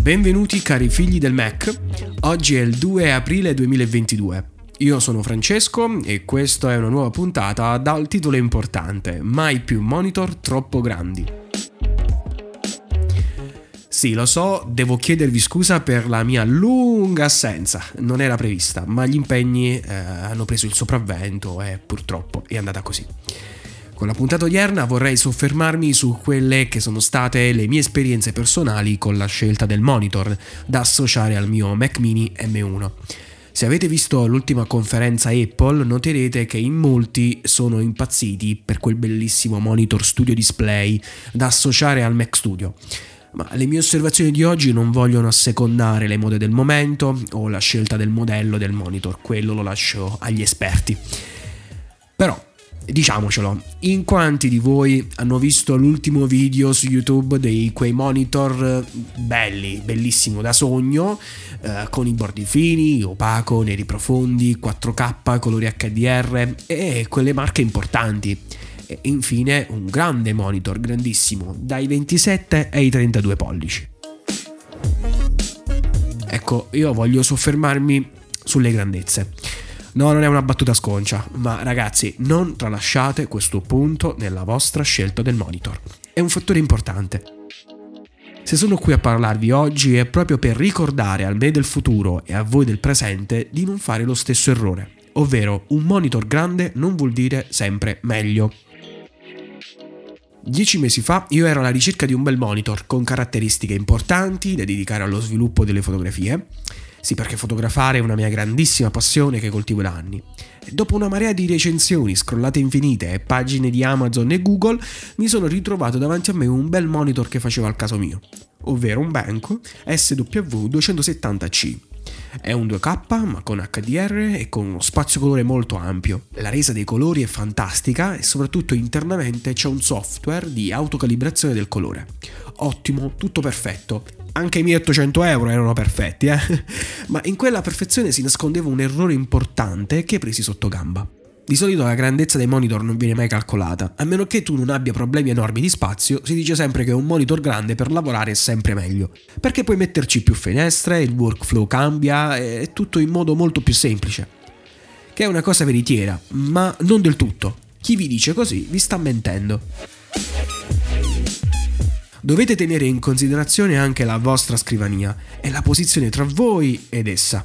Benvenuti cari figli del Mac, oggi è il 2 aprile 2022. Io sono Francesco e questa è una nuova puntata dal titolo importante, Mai più monitor troppo grandi. Sì, lo so, devo chiedervi scusa per la mia lunga assenza, non era prevista, ma gli impegni eh, hanno preso il sopravvento e purtroppo è andata così. Con la puntata odierna vorrei soffermarmi su quelle che sono state le mie esperienze personali con la scelta del monitor da associare al mio Mac mini M1. Se avete visto l'ultima conferenza Apple, noterete che in molti sono impazziti per quel bellissimo monitor studio display da associare al Mac Studio. Ma le mie osservazioni di oggi non vogliono assecondare le mode del momento o la scelta del modello del monitor, quello lo lascio agli esperti. Però Diciamocelo, in quanti di voi hanno visto l'ultimo video su YouTube di quei monitor belli, bellissimo da sogno, eh, con i bordi fini, opaco, neri profondi, 4K, colori HDR e quelle marche importanti. E infine un grande monitor, grandissimo, dai 27 ai 32 pollici. Ecco, io voglio soffermarmi sulle grandezze. No, non è una battuta sconcia, ma ragazzi, non tralasciate questo punto nella vostra scelta del monitor. È un fattore importante. Se sono qui a parlarvi oggi è proprio per ricordare al me del futuro e a voi del presente di non fare lo stesso errore, ovvero un monitor grande non vuol dire sempre meglio. Dieci mesi fa io ero alla ricerca di un bel monitor con caratteristiche importanti da dedicare allo sviluppo delle fotografie sì, perché fotografare è una mia grandissima passione che coltivo da anni. E dopo una marea di recensioni, scrollate infinite e pagine di Amazon e Google, mi sono ritrovato davanti a me un bel monitor che faceva il caso mio, ovvero un Banco SW270C. È un 2K ma con HDR e con uno spazio colore molto ampio. La resa dei colori è fantastica e soprattutto internamente c'è un software di autocalibrazione del colore. Ottimo, tutto perfetto anche i miei 800 euro erano perfetti, eh? ma in quella perfezione si nascondeva un errore importante che presi sotto gamba. Di solito la grandezza dei monitor non viene mai calcolata, a meno che tu non abbia problemi enormi di spazio, si dice sempre che un monitor grande per lavorare è sempre meglio, perché puoi metterci più finestre, il workflow cambia, è tutto in modo molto più semplice. Che è una cosa veritiera, ma non del tutto. Chi vi dice così vi sta mentendo dovete tenere in considerazione anche la vostra scrivania e la posizione tra voi ed essa.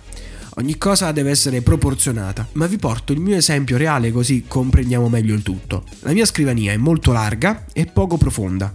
Ogni cosa deve essere proporzionata, ma vi porto il mio esempio reale così comprendiamo meglio il tutto. La mia scrivania è molto larga e poco profonda.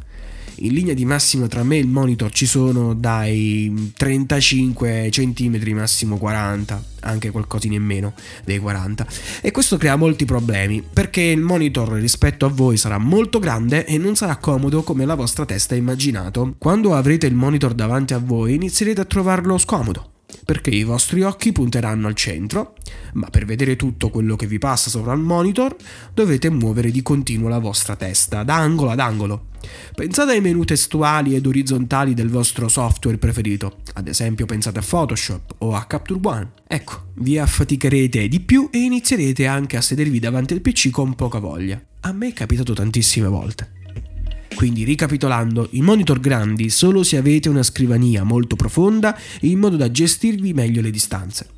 In linea di massima tra me e il monitor ci sono dai 35 cm massimo 40 anche qualcosina in meno dei 40 e questo crea molti problemi perché il monitor rispetto a voi sarà molto grande e non sarà comodo come la vostra testa ha immaginato. Quando avrete il monitor davanti a voi inizierete a trovarlo scomodo perché i vostri occhi punteranno al centro, ma per vedere tutto quello che vi passa sopra il monitor dovete muovere di continuo la vostra testa, da angolo ad angolo. Pensate ai menu testuali ed orizzontali del vostro software preferito, ad esempio pensate a Photoshop o a Capture One. Ecco, vi affaticherete di più e inizierete anche a sedervi davanti al PC con poca voglia. A me è capitato tantissime volte. Quindi ricapitolando, i monitor grandi solo se avete una scrivania molto profonda in modo da gestirvi meglio le distanze.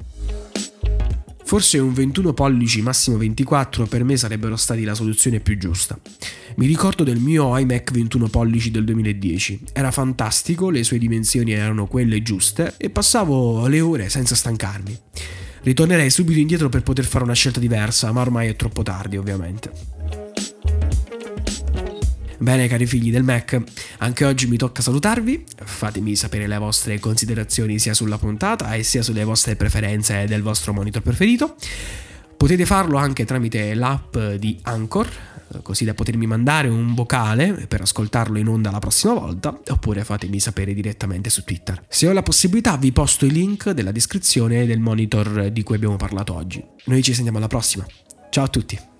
Forse un 21 pollici massimo 24 per me sarebbero stati la soluzione più giusta. Mi ricordo del mio iMac 21 pollici del 2010. Era fantastico, le sue dimensioni erano quelle giuste e passavo le ore senza stancarmi. Ritornerei subito indietro per poter fare una scelta diversa, ma ormai è troppo tardi ovviamente. Bene cari figli del Mac, anche oggi mi tocca salutarvi, fatemi sapere le vostre considerazioni sia sulla puntata e sia sulle vostre preferenze del vostro monitor preferito. Potete farlo anche tramite l'app di Anchor, così da potermi mandare un vocale per ascoltarlo in onda la prossima volta, oppure fatemi sapere direttamente su Twitter. Se ho la possibilità vi posto i link della descrizione del monitor di cui abbiamo parlato oggi. Noi ci sentiamo alla prossima. Ciao a tutti!